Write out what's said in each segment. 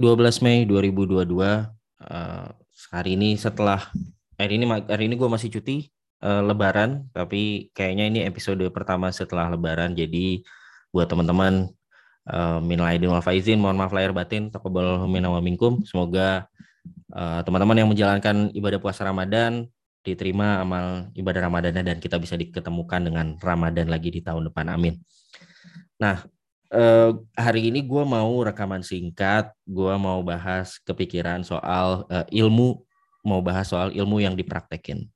12 Mei 2022 uh, hari ini setelah hari ini hari ini gue masih cuti uh, lebaran tapi kayaknya ini episode pertama setelah lebaran. Jadi buat teman-teman uh, minal aidin wal faizin mohon maaf lahir batin taqabbal minna wa minkum. Semoga uh, teman-teman yang menjalankan ibadah puasa Ramadan diterima amal ibadah Ramadannya dan kita bisa diketemukan dengan Ramadan lagi di tahun depan. Amin. Nah uh, hari ini gue mau rekaman singkat, gue mau bahas kepikiran soal uh, ilmu, mau bahas soal ilmu yang dipraktekin.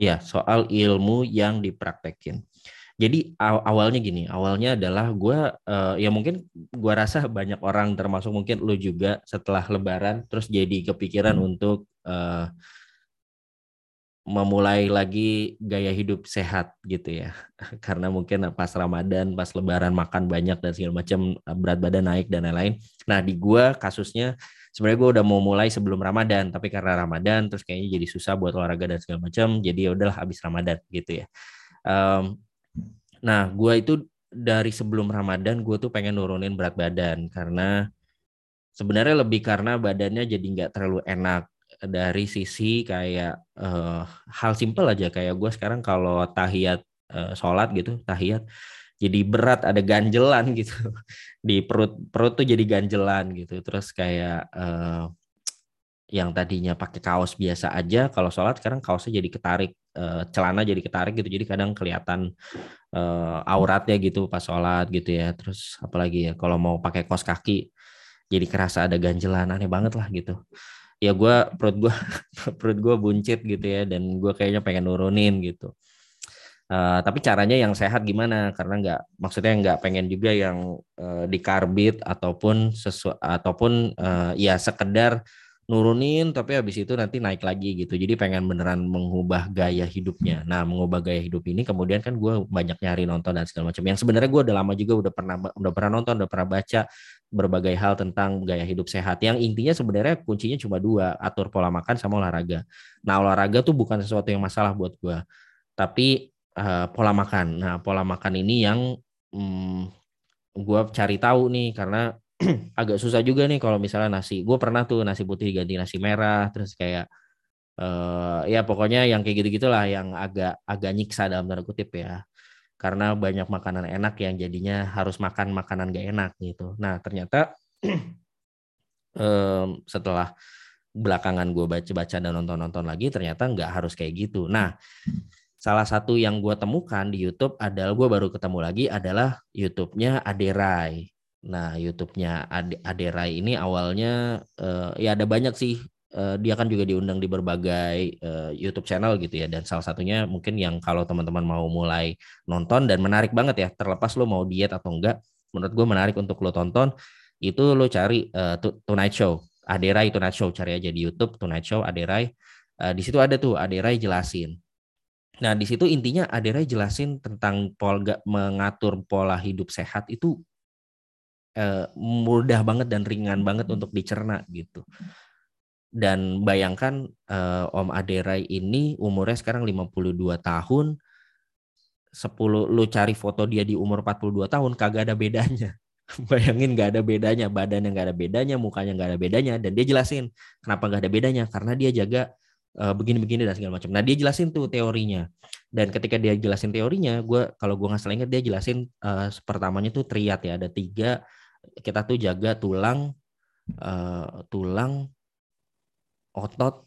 Ya, soal ilmu yang dipraktekin. Jadi aw awalnya gini, awalnya adalah gue, uh, ya mungkin gue rasa banyak orang termasuk mungkin lu juga setelah Lebaran terus jadi kepikiran hmm. untuk uh, memulai lagi gaya hidup sehat gitu ya. Karena mungkin pas Ramadan pas Lebaran makan banyak dan segala macam berat badan naik dan lain-lain. Nah di gua kasusnya sebenarnya gua udah mau mulai sebelum Ramadan tapi karena Ramadan terus kayaknya jadi susah buat olahraga dan segala macam jadi ya udahlah habis Ramadan gitu ya. Um, nah gua itu dari sebelum Ramadan gue tuh pengen nurunin berat badan karena sebenarnya lebih karena badannya jadi nggak terlalu enak dari sisi kayak uh, hal simpel aja. Kayak gue sekarang kalau tahiyat uh, sholat gitu tahiyat jadi berat ada ganjelan gitu. Di perut perut tuh jadi ganjelan gitu. Terus kayak uh, yang tadinya pakai kaos biasa aja kalau sholat sekarang kaosnya jadi ketarik uh, celana jadi ketarik gitu. Jadi kadang kelihatan uh, auratnya gitu pas sholat gitu ya. Terus apalagi ya kalau mau pakai kaos kaki jadi kerasa ada ganjelan. Aneh banget lah gitu ya gue perut gue perut gue buncit gitu ya dan gue kayaknya pengen nurunin gitu. Uh, tapi caranya yang sehat gimana? Karena nggak maksudnya nggak pengen juga yang uh, dikarbit ataupun sesu ataupun uh, ya sekedar nurunin tapi habis itu nanti naik lagi gitu. Jadi pengen beneran mengubah gaya hidupnya. Nah mengubah gaya hidup ini kemudian kan gue banyak nyari nonton dan segala macam. Yang sebenarnya gue udah lama juga udah pernah udah pernah nonton udah pernah baca berbagai hal tentang gaya hidup sehat yang intinya sebenarnya kuncinya cuma dua atur pola makan sama olahraga nah olahraga tuh bukan sesuatu yang masalah buat gue tapi uh, pola makan nah pola makan ini yang hmm, gue cari tahu nih karena agak susah juga nih kalau misalnya nasi. Gue pernah tuh nasi putih ganti nasi merah, terus kayak uh, ya pokoknya yang kayak gitu gitulah yang agak agak nyiksa dalam tanda kutip ya. Karena banyak makanan enak yang jadinya harus makan makanan gak enak gitu. Nah ternyata um, setelah belakangan gue baca-baca dan nonton-nonton lagi ternyata nggak harus kayak gitu. Nah salah satu yang gue temukan di YouTube adalah gue baru ketemu lagi adalah YouTube-nya Aderai. Nah, YouTube-nya Ade, Ade Rai ini awalnya uh, ya ada banyak sih. Uh, dia kan juga diundang di berbagai uh, YouTube channel gitu ya. Dan salah satunya mungkin yang kalau teman-teman mau mulai nonton dan menarik banget ya. Terlepas lo mau diet atau enggak, menurut gue menarik untuk lo tonton. Itu lo cari uh, Tonight Show. Ade Rai Tonight Show. Cari aja di YouTube Tonight Show Ade Rai. Uh, di situ ada tuh Ade Rai jelasin. Nah, di situ intinya Ade Rai jelasin tentang pola mengatur pola hidup sehat itu eh, mudah banget dan ringan banget untuk dicerna gitu. Dan bayangkan eh, Om Aderai ini umurnya sekarang 52 tahun. 10 lu cari foto dia di umur 42 tahun kagak ada bedanya. Bayangin gak ada bedanya, badannya gak ada bedanya, mukanya gak ada bedanya dan dia jelasin kenapa gak ada bedanya karena dia jaga uh, begini-begini dan segala macam. Nah dia jelasin tuh teorinya. Dan ketika dia jelasin teorinya, gue kalau gue nggak salah ingat dia jelasin uh, pertamanya tuh triat ya ada tiga kita tuh jaga tulang uh, tulang otot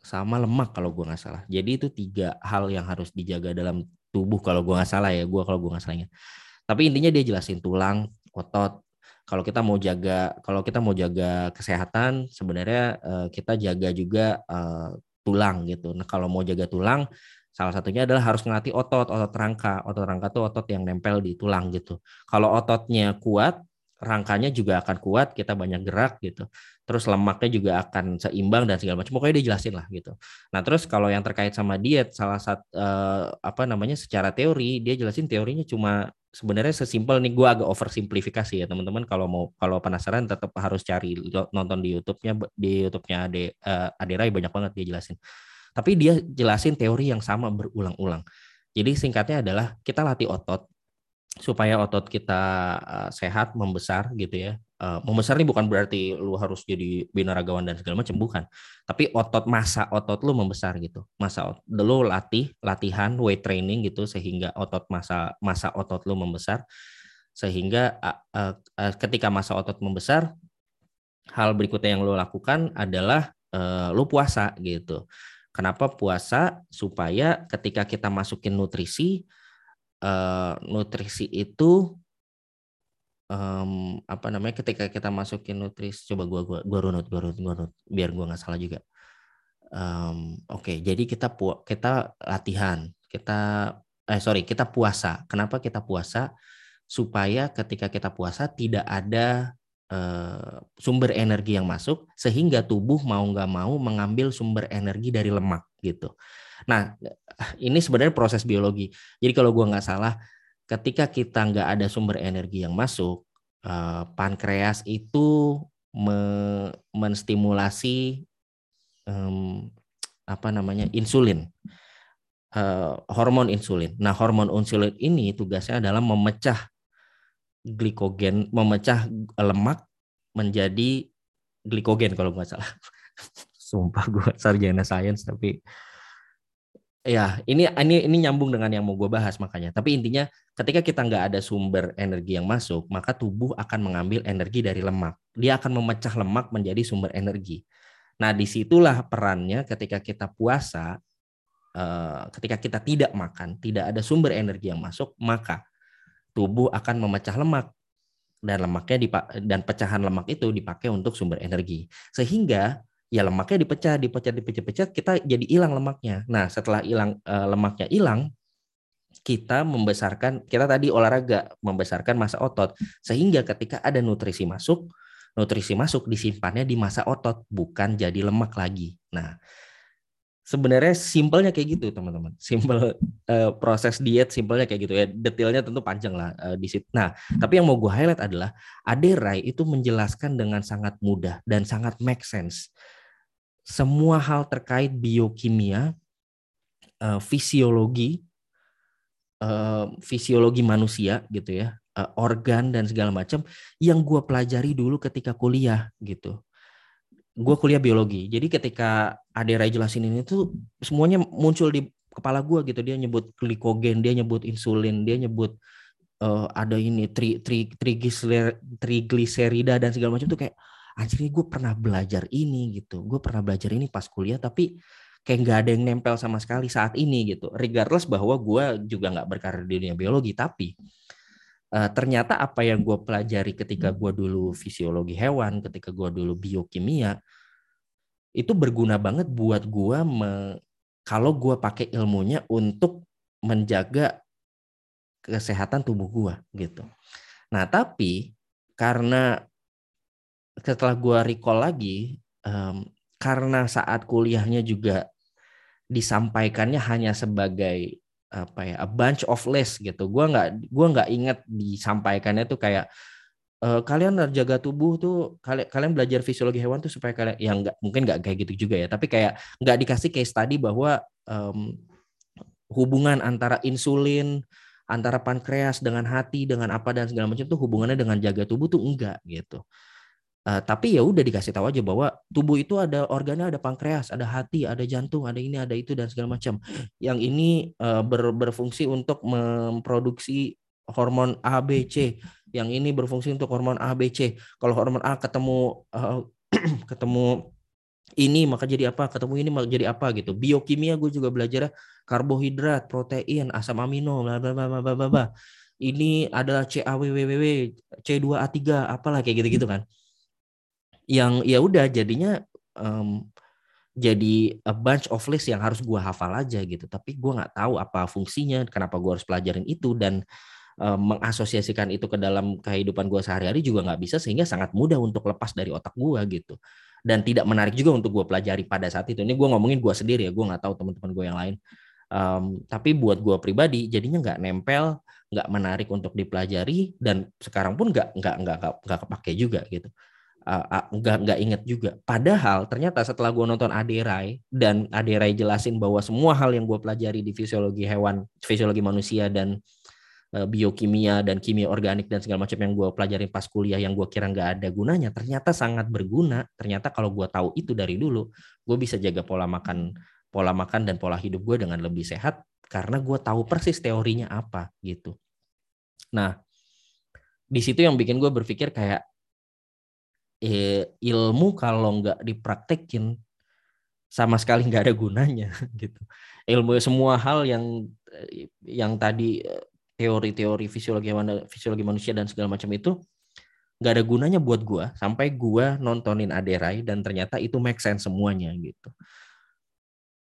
sama lemak kalau gue nggak salah jadi itu tiga hal yang harus dijaga dalam tubuh kalau gue nggak salah ya gue kalau gue nggak salahnya tapi intinya dia jelasin tulang otot kalau kita mau jaga kalau kita mau jaga kesehatan sebenarnya uh, kita jaga juga uh, tulang gitu nah kalau mau jaga tulang Salah satunya adalah harus ngelatih otot, otot rangka. Otot rangka tuh otot yang nempel di tulang gitu. Kalau ototnya kuat, rangkanya juga akan kuat, kita banyak gerak gitu. Terus lemaknya juga akan seimbang dan segala macam. Pokoknya dia jelasin lah gitu. Nah, terus kalau yang terkait sama diet, salah satu uh, apa namanya secara teori, dia jelasin teorinya cuma sebenarnya sesimpel nih gue agak oversimplifikasi ya teman-teman kalau mau kalau penasaran tetap harus cari nonton di YouTube-nya di YouTube-nya Ade uh, Ade Rai banyak banget dia jelasin. Tapi dia jelasin teori yang sama berulang-ulang. Jadi singkatnya adalah kita latih otot supaya otot kita uh, sehat membesar gitu ya. Uh, membesar ini bukan berarti lu harus jadi binaragawan dan segala macam bukan. Tapi otot masa otot lu membesar gitu. Masa lu latih latihan weight training gitu sehingga otot masa masa otot lu membesar. Sehingga uh, uh, ketika masa otot membesar hal berikutnya yang lu lakukan adalah uh, lu puasa gitu. Kenapa puasa? Supaya ketika kita masukin nutrisi uh, nutrisi itu um, apa namanya ketika kita masukin nutrisi coba gua gua gua runut gua runut gua runut biar gua nggak salah juga. Um, oke okay, jadi kita pu kita latihan kita eh sorry kita puasa. Kenapa kita puasa? Supaya ketika kita puasa tidak ada uh, sumber energi yang masuk sehingga tubuh mau nggak mau mengambil sumber energi dari lemak gitu nah ini sebenarnya proses biologi jadi kalau gua nggak salah ketika kita nggak ada sumber energi yang masuk, uh, pankreas itu me menstimulasi apa namanya insulin, uh, hormon insulin. Nah, hormon insulin ini tugasnya adalah memecah glikogen, memecah lemak menjadi glikogen kalau nggak salah. Sumpah gue sarjana sains tapi Ya, ini ini ini nyambung dengan yang mau gue bahas makanya. Tapi intinya ketika kita nggak ada sumber energi yang masuk, maka tubuh akan mengambil energi dari lemak. Dia akan memecah lemak menjadi sumber energi. Nah, di situlah perannya ketika kita puasa, eh, ketika kita tidak makan, tidak ada sumber energi yang masuk, maka tubuh akan memecah lemak dan lemaknya dan pecahan lemak itu dipakai untuk sumber energi. Sehingga ya lemaknya dipecah, dipecah, dipecah-pecah, kita jadi hilang lemaknya. Nah, setelah hilang uh, lemaknya hilang, kita membesarkan, kita tadi olahraga membesarkan masa otot, sehingga ketika ada nutrisi masuk, nutrisi masuk disimpannya di masa otot, bukan jadi lemak lagi. Nah, sebenarnya simpelnya kayak gitu teman-teman. Simple uh, proses diet simpelnya kayak gitu ya. Detailnya tentu panjang lah uh, di situ. Nah tapi yang mau gue highlight adalah Aderai itu menjelaskan dengan sangat mudah dan sangat make sense semua hal terkait biokimia, uh, fisiologi, uh, fisiologi manusia gitu ya, uh, organ dan segala macam yang gue pelajari dulu ketika kuliah gitu. Gue kuliah biologi, jadi ketika Adera jelasin ini tuh semuanya muncul di kepala gue gitu. Dia nyebut glikogen, dia nyebut insulin, dia nyebut uh, ada ini tri, tri, trigliserida dan segala macam tuh kayak anjir gue pernah belajar ini gitu. Gue pernah belajar ini pas kuliah tapi kayak nggak ada yang nempel sama sekali saat ini gitu. Regardless bahwa gue juga nggak berkarir di dunia biologi tapi uh, ternyata apa yang gue pelajari ketika gue dulu fisiologi hewan ketika gue dulu biokimia itu berguna banget buat gue kalau gue pakai ilmunya untuk menjaga kesehatan tubuh gue gitu. Nah tapi karena setelah gue recall lagi um, karena saat kuliahnya juga disampaikannya hanya sebagai apa ya a bunch of list gitu. Gue nggak gua nggak inget disampaikannya tuh kayak e, kalian jaga tubuh tuh kalian kalian belajar fisiologi hewan tuh supaya kalian yang nggak mungkin nggak kayak gitu juga ya. Tapi kayak nggak dikasih case study bahwa um, hubungan antara insulin antara pankreas dengan hati dengan apa dan segala macam tuh hubungannya dengan jaga tubuh tuh enggak gitu Uh, tapi ya udah dikasih tahu aja bahwa tubuh itu ada organnya ada pankreas, ada hati, ada jantung, ada ini, ada itu dan segala macam. Yang ini uh, ber, berfungsi untuk memproduksi hormon A, B, C. Yang ini berfungsi untuk hormon A, B, C. Kalau hormon A ketemu uh, ketemu ini maka jadi apa? Ketemu ini maka jadi apa gitu. Biokimia gue juga belajar karbohidrat, protein, asam amino, bla bla bla bla bla. Ini adalah CAWWW, C2A3, apalah kayak gitu-gitu kan yang ya udah jadinya um, jadi a bunch of list yang harus gue hafal aja gitu. Tapi gue nggak tahu apa fungsinya kenapa gue harus pelajarin itu dan um, mengasosiasikan itu ke dalam kehidupan gue sehari-hari juga nggak bisa sehingga sangat mudah untuk lepas dari otak gue gitu. Dan tidak menarik juga untuk gue pelajari pada saat itu. Ini gue ngomongin gue sendiri ya gue nggak tahu teman-teman gue yang lain. Um, tapi buat gue pribadi jadinya nggak nempel nggak menarik untuk dipelajari dan sekarang pun nggak nggak nggak nggak kepake juga gitu uh, nggak nggak inget juga. Padahal ternyata setelah gue nonton Aderai dan Aderai jelasin bahwa semua hal yang gue pelajari di fisiologi hewan, fisiologi manusia dan uh, biokimia dan kimia organik dan segala macam yang gue pelajarin pas kuliah yang gue kira nggak ada gunanya ternyata sangat berguna ternyata kalau gue tahu itu dari dulu gue bisa jaga pola makan pola makan dan pola hidup gue dengan lebih sehat karena gue tahu persis teorinya apa gitu nah di situ yang bikin gue berpikir kayak eh, ilmu kalau nggak dipraktekin sama sekali nggak ada gunanya gitu. Ilmu semua hal yang eh, yang tadi eh, teori-teori fisiologi fisiologi manusia dan segala macam itu nggak ada gunanya buat gue sampai gue nontonin Aderai dan ternyata itu make sense semuanya gitu.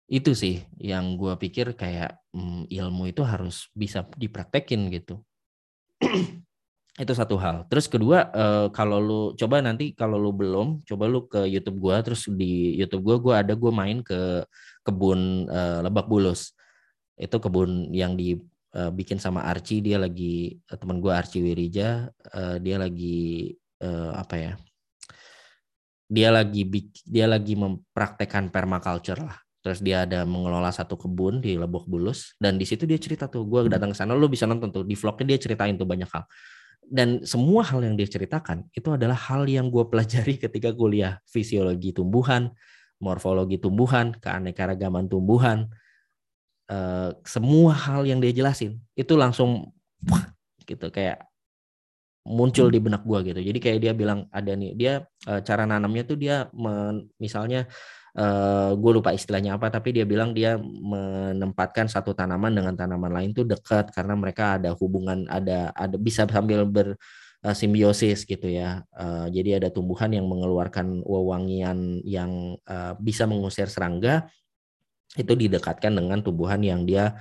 Itu sih yang gue pikir kayak hmm, ilmu itu harus bisa dipraktekin gitu itu satu hal. Terus kedua, uh, kalau lu coba nanti kalau lu belum, coba lu ke YouTube gua, terus di YouTube gua gua ada gua main ke kebun uh, Lebak Bulus. Itu kebun yang dibikin uh, sama Archie, dia lagi uh, teman gua Archie Wirija, uh, dia lagi uh, apa ya? Dia lagi dia lagi mempraktekkan permaculture lah. Terus dia ada mengelola satu kebun di Lebak Bulus dan di situ dia cerita tuh, gua datang ke sana, lu bisa nonton tuh di vlognya dia ceritain tuh banyak hal dan semua hal yang dia ceritakan itu adalah hal yang gue pelajari ketika kuliah fisiologi tumbuhan, morfologi tumbuhan, keanekaragaman tumbuhan, uh, semua hal yang dia jelasin itu langsung gitu kayak muncul di benak gue gitu. Jadi kayak dia bilang ada nih dia uh, cara nanamnya tuh dia men, misalnya uh, gue lupa istilahnya apa tapi dia bilang dia menempatkan satu tanaman dengan tanaman lain tuh dekat karena mereka ada hubungan ada ada bisa sambil ber uh, simbiosis gitu ya. Uh, jadi ada tumbuhan yang mengeluarkan wewangian yang uh, bisa mengusir serangga itu didekatkan dengan tumbuhan yang dia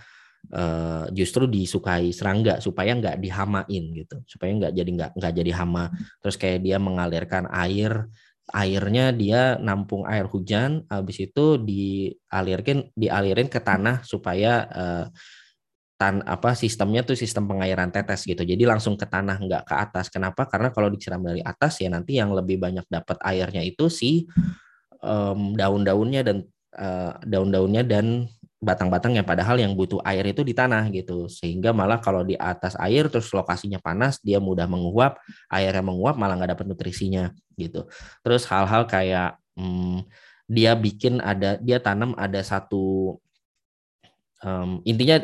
uh, justru disukai serangga supaya nggak dihamain gitu, supaya nggak jadi nggak nggak jadi hama. Terus kayak dia mengalirkan air airnya dia nampung air hujan habis itu dialirkan dialirin ke tanah supaya uh, tan apa sistemnya tuh sistem pengairan tetes gitu. Jadi langsung ke tanah nggak ke atas. Kenapa? Karena kalau disiram dari atas ya nanti yang lebih banyak dapat airnya itu si um, daun-daunnya dan uh, daun-daunnya dan batang-batang yang padahal yang butuh air itu di tanah gitu. Sehingga malah kalau di atas air terus lokasinya panas dia mudah menguap airnya menguap malah nggak dapat nutrisinya gitu. Terus hal-hal kayak hmm, dia bikin ada dia tanam ada satu um, intinya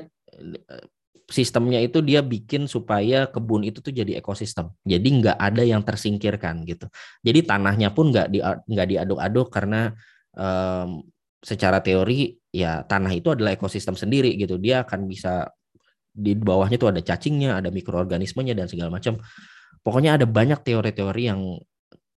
sistemnya itu dia bikin supaya kebun itu tuh jadi ekosistem. Jadi nggak ada yang tersingkirkan gitu. Jadi tanahnya pun nggak di nggak diaduk-aduk karena um, secara teori ya tanah itu adalah ekosistem sendiri gitu. Dia akan bisa di bawahnya tuh ada cacingnya, ada mikroorganismenya dan segala macam. Pokoknya ada banyak teori-teori yang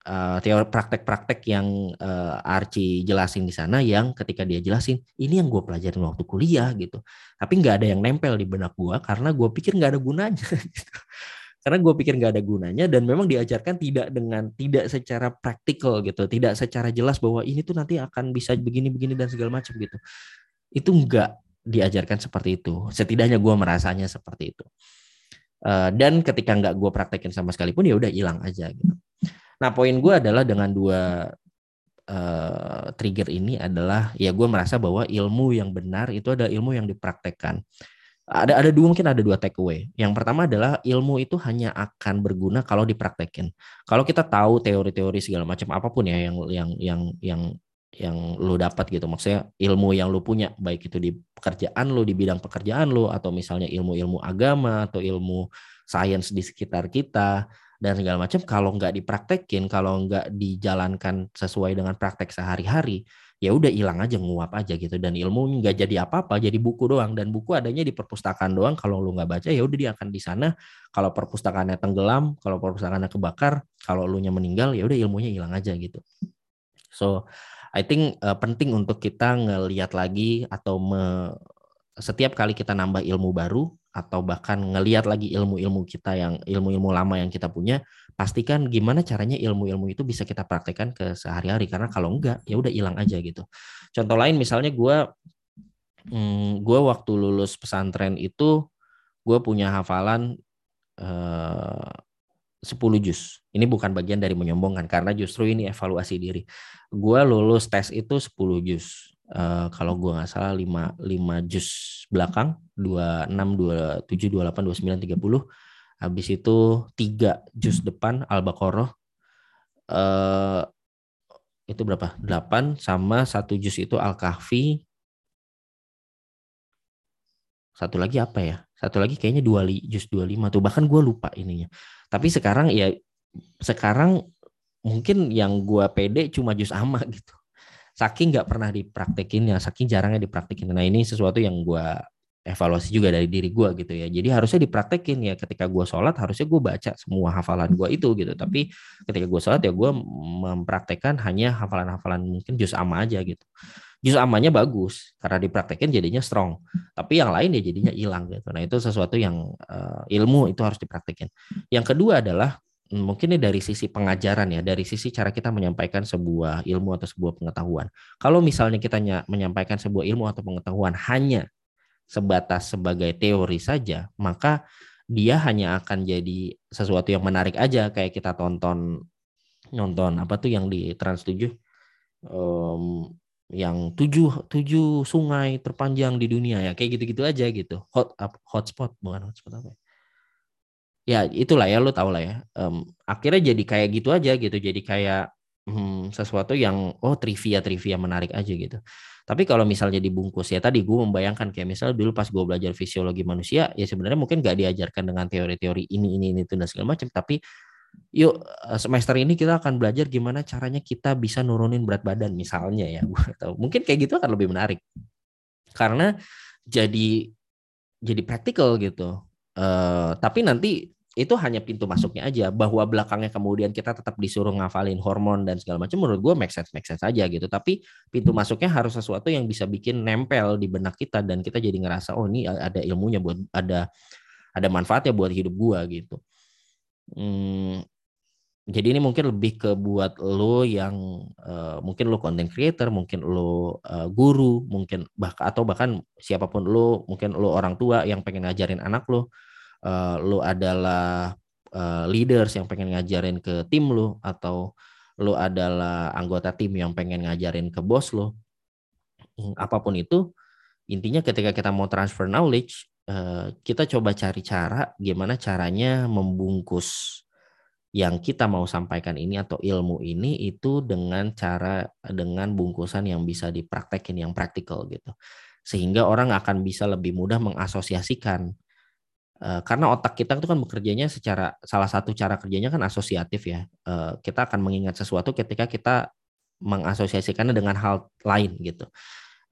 uh, teori praktek-praktek yang uh, Archie jelasin di sana yang ketika dia jelasin ini yang gue pelajarin waktu kuliah gitu. Tapi nggak ada yang nempel di benak gue karena gue pikir nggak ada gunanya. Gitu karena gue pikir nggak ada gunanya dan memang diajarkan tidak dengan tidak secara praktikal gitu. Tidak secara jelas bahwa ini tuh nanti akan bisa begini-begini dan segala macam gitu. Itu nggak diajarkan seperti itu. Setidaknya gue merasanya seperti itu. Uh, dan ketika nggak gue praktekin sama sekalipun ya udah hilang aja gitu. Nah poin gue adalah dengan dua uh, trigger ini adalah ya gue merasa bahwa ilmu yang benar itu ada ilmu yang dipraktekkan ada ada dua mungkin ada dua takeaway. Yang pertama adalah ilmu itu hanya akan berguna kalau dipraktekin. Kalau kita tahu teori-teori segala macam apa pun ya yang yang yang yang yang lu dapat gitu. Maksudnya ilmu yang lu punya baik itu di pekerjaan lu di bidang pekerjaan lu atau misalnya ilmu-ilmu agama atau ilmu sains di sekitar kita dan segala macam kalau nggak dipraktekin, kalau nggak dijalankan sesuai dengan praktek sehari-hari, ya udah hilang aja nguap aja gitu. Dan ilmu nggak jadi apa-apa jadi buku doang. Dan buku adanya di perpustakaan doang. Kalau lu nggak baca ya udah dia akan di sana. Kalau perpustakaannya tenggelam kalau perpustakaannya kebakar kalau lu nya meninggal ya udah ilmunya hilang aja gitu. So I think uh, penting untuk kita ngelihat lagi atau me, setiap kali kita nambah ilmu baru atau bahkan ngeliat lagi ilmu-ilmu kita yang ilmu-ilmu lama yang kita punya, pastikan gimana caranya ilmu-ilmu itu bisa kita praktekkan ke sehari-hari karena kalau enggak ya udah hilang aja gitu. Contoh lain misalnya gue hmm, gue waktu lulus pesantren itu gue punya hafalan eh, 10 juz. Ini bukan bagian dari menyombongkan karena justru ini evaluasi diri. Gue lulus tes itu 10 juz Uh, kalau gue nggak salah 5 5 jus belakang 26 27 28 29 30 habis itu 3 jus depan Al-Baqarah uh, itu berapa? 8 sama satu jus itu Al-Kahfi. Satu lagi apa ya? Satu lagi kayaknya dua li, jus 25 tuh. Bahkan gue lupa ininya. Tapi sekarang ya sekarang mungkin yang gue pede cuma jus ama gitu saking nggak pernah dipraktekin ya saking jarangnya dipraktekin nah ini sesuatu yang gue evaluasi juga dari diri gue gitu ya. Jadi harusnya dipraktekin ya ketika gue sholat harusnya gue baca semua hafalan gue itu gitu. Tapi ketika gue sholat ya gue mempraktekkan hanya hafalan-hafalan mungkin juz ama aja gitu. Juz amanya bagus karena dipraktekin jadinya strong. Tapi yang lain ya jadinya hilang gitu. Nah itu sesuatu yang uh, ilmu itu harus dipraktekin. Yang kedua adalah mungkin ini dari sisi pengajaran ya, dari sisi cara kita menyampaikan sebuah ilmu atau sebuah pengetahuan. Kalau misalnya kita menyampaikan sebuah ilmu atau pengetahuan hanya sebatas sebagai teori saja, maka dia hanya akan jadi sesuatu yang menarik aja kayak kita tonton nonton apa tuh yang di Trans 7 um, yang tujuh tujuh sungai terpanjang di dunia ya kayak gitu-gitu aja gitu. Hot hotspot bukan hotspot apa ya? ya itulah ya lo tau lah ya. Um, akhirnya jadi kayak gitu aja gitu. Jadi kayak hmm, sesuatu yang oh trivia trivia menarik aja gitu. Tapi kalau misalnya dibungkus ya tadi gue membayangkan kayak misal dulu pas gue belajar fisiologi manusia ya sebenarnya mungkin gak diajarkan dengan teori-teori ini ini ini itu dan segala macam tapi yuk eh, semester ini kita akan belajar gimana caranya kita bisa nurunin berat badan misalnya ya gue mungkin kayak gitu akan lebih menarik. Karena jadi jadi praktikal gitu. Uh, tapi nanti itu hanya pintu masuknya aja. Bahwa belakangnya kemudian kita tetap disuruh ngafalin hormon dan segala macam menurut gue make sense make sense aja gitu. Tapi pintu masuknya harus sesuatu yang bisa bikin nempel di benak kita dan kita jadi ngerasa oh ini ada ilmunya buat ada ada manfaatnya buat hidup gue gitu. Hmm, jadi ini mungkin lebih ke buat lo yang uh, mungkin lo content creator mungkin lo uh, guru mungkin bahkan atau bahkan siapa pun lo mungkin lo orang tua yang pengen ngajarin anak lo uh, lu adalah uh, leaders yang pengen ngajarin ke tim lu atau lu adalah anggota tim yang pengen ngajarin ke bos lu hmm, apa pun itu intinya ketika kita mau transfer knowledge uh, kita coba cari cara gimana caranya membungkus yang kita mau sampaikan ini atau ilmu ini itu dengan cara dengan bungkusan yang bisa dipraktekin yang praktikal gitu. Sehingga orang akan bisa lebih mudah mengasosiasikan karena otak kita itu kan bekerjanya secara salah satu cara kerjanya kan asosiatif ya. Eh, kita akan mengingat sesuatu ketika kita mengasosiasikannya dengan hal lain gitu.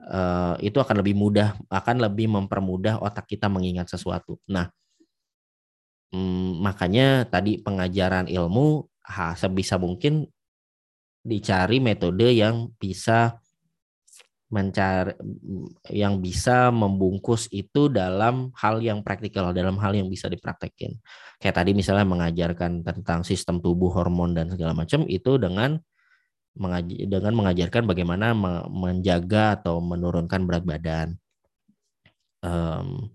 Eh, itu akan lebih mudah, akan lebih mempermudah otak kita mengingat sesuatu. Nah, mm, makanya tadi pengajaran ilmu sebisa mungkin dicari metode yang bisa mencari yang bisa membungkus itu dalam hal yang praktikal, dalam hal yang bisa dipraktekin. Kayak tadi misalnya mengajarkan tentang sistem tubuh, hormon dan segala macam itu dengan dengan mengajarkan bagaimana menjaga atau menurunkan berat badan. Um,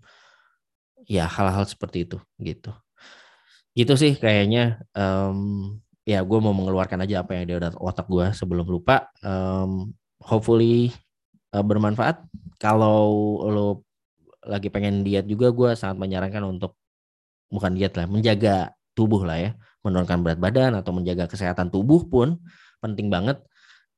ya hal-hal seperti itu gitu. Gitu sih kayaknya. Um, ya gue mau mengeluarkan aja apa yang ada di otak gue sebelum lupa. Um, hopefully uh, bermanfaat. Kalau lo lagi pengen diet juga gue sangat menyarankan untuk bukan diet lah, menjaga tubuh lah ya, menurunkan berat badan atau menjaga kesehatan tubuh pun penting banget.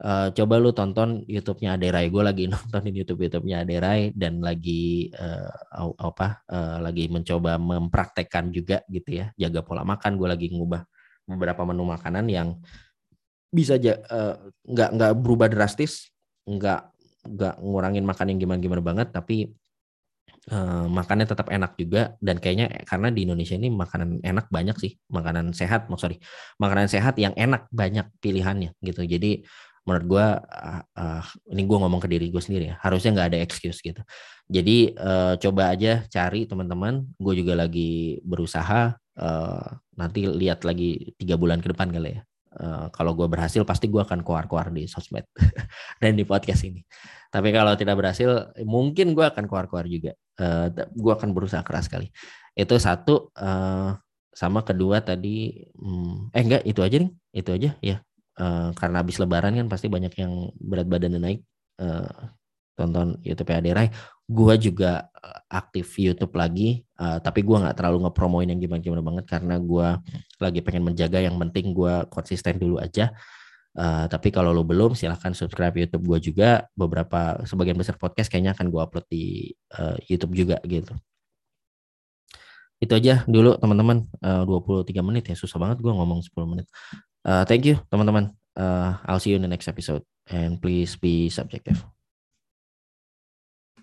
Uh, coba lu tonton YouTube-nya Aderai. Gue lagi nontonin YouTube YouTube-nya Aderai dan lagi uh, apa? Uh, lagi mencoba mempraktekkan juga gitu ya, jaga pola makan. Gue lagi ngubah beberapa menu makanan yang bisa nggak uh, nggak berubah drastis, nggak nggak ngurangin makan yang gimana-gimana banget tapi uh, makannya tetap enak juga. Dan kayaknya karena di Indonesia ini makanan enak banyak sih. Makanan sehat mau sorry makanan sehat yang enak banyak pilihannya gitu. Jadi menurut gue uh, uh, ini gue ngomong ke diri gue sendiri ya harusnya nggak ada excuse gitu. Jadi uh, coba aja cari teman-teman. Gue juga lagi berusaha uh, nanti lihat lagi tiga bulan ke depan kali ya Uh, kalau gue berhasil pasti gue akan keluar-keluar di sosmed dan di podcast ini. Tapi kalau tidak berhasil, mungkin gue akan keluar-keluar juga. Uh, eh, gue akan berusaha keras sekali. Itu satu. Uh, sama kedua tadi, hmm, eh enggak itu aja nih, itu aja ya. Uh, karena habis Lebaran kan pasti banyak yang berat badannya naik. Uh, tonton YouTube Aderai. Gue juga eh, aktif YouTube lagi, uh, tapi gue nggak terlalu ngepromoin yang gimana-gimana banget karena gue lagi pengen menjaga yang penting gue konsisten dulu aja. Uh, tapi kalau lo belum silahkan subscribe YouTube gue juga. Beberapa sebagian besar podcast kayaknya akan gue upload di uh, YouTube juga gitu. Itu aja dulu teman-teman. Uh, 23 menit ya susah banget gue ngomong 10 menit. Uh, thank you teman-teman. Uh, I'll see you in the next episode and please be subjective.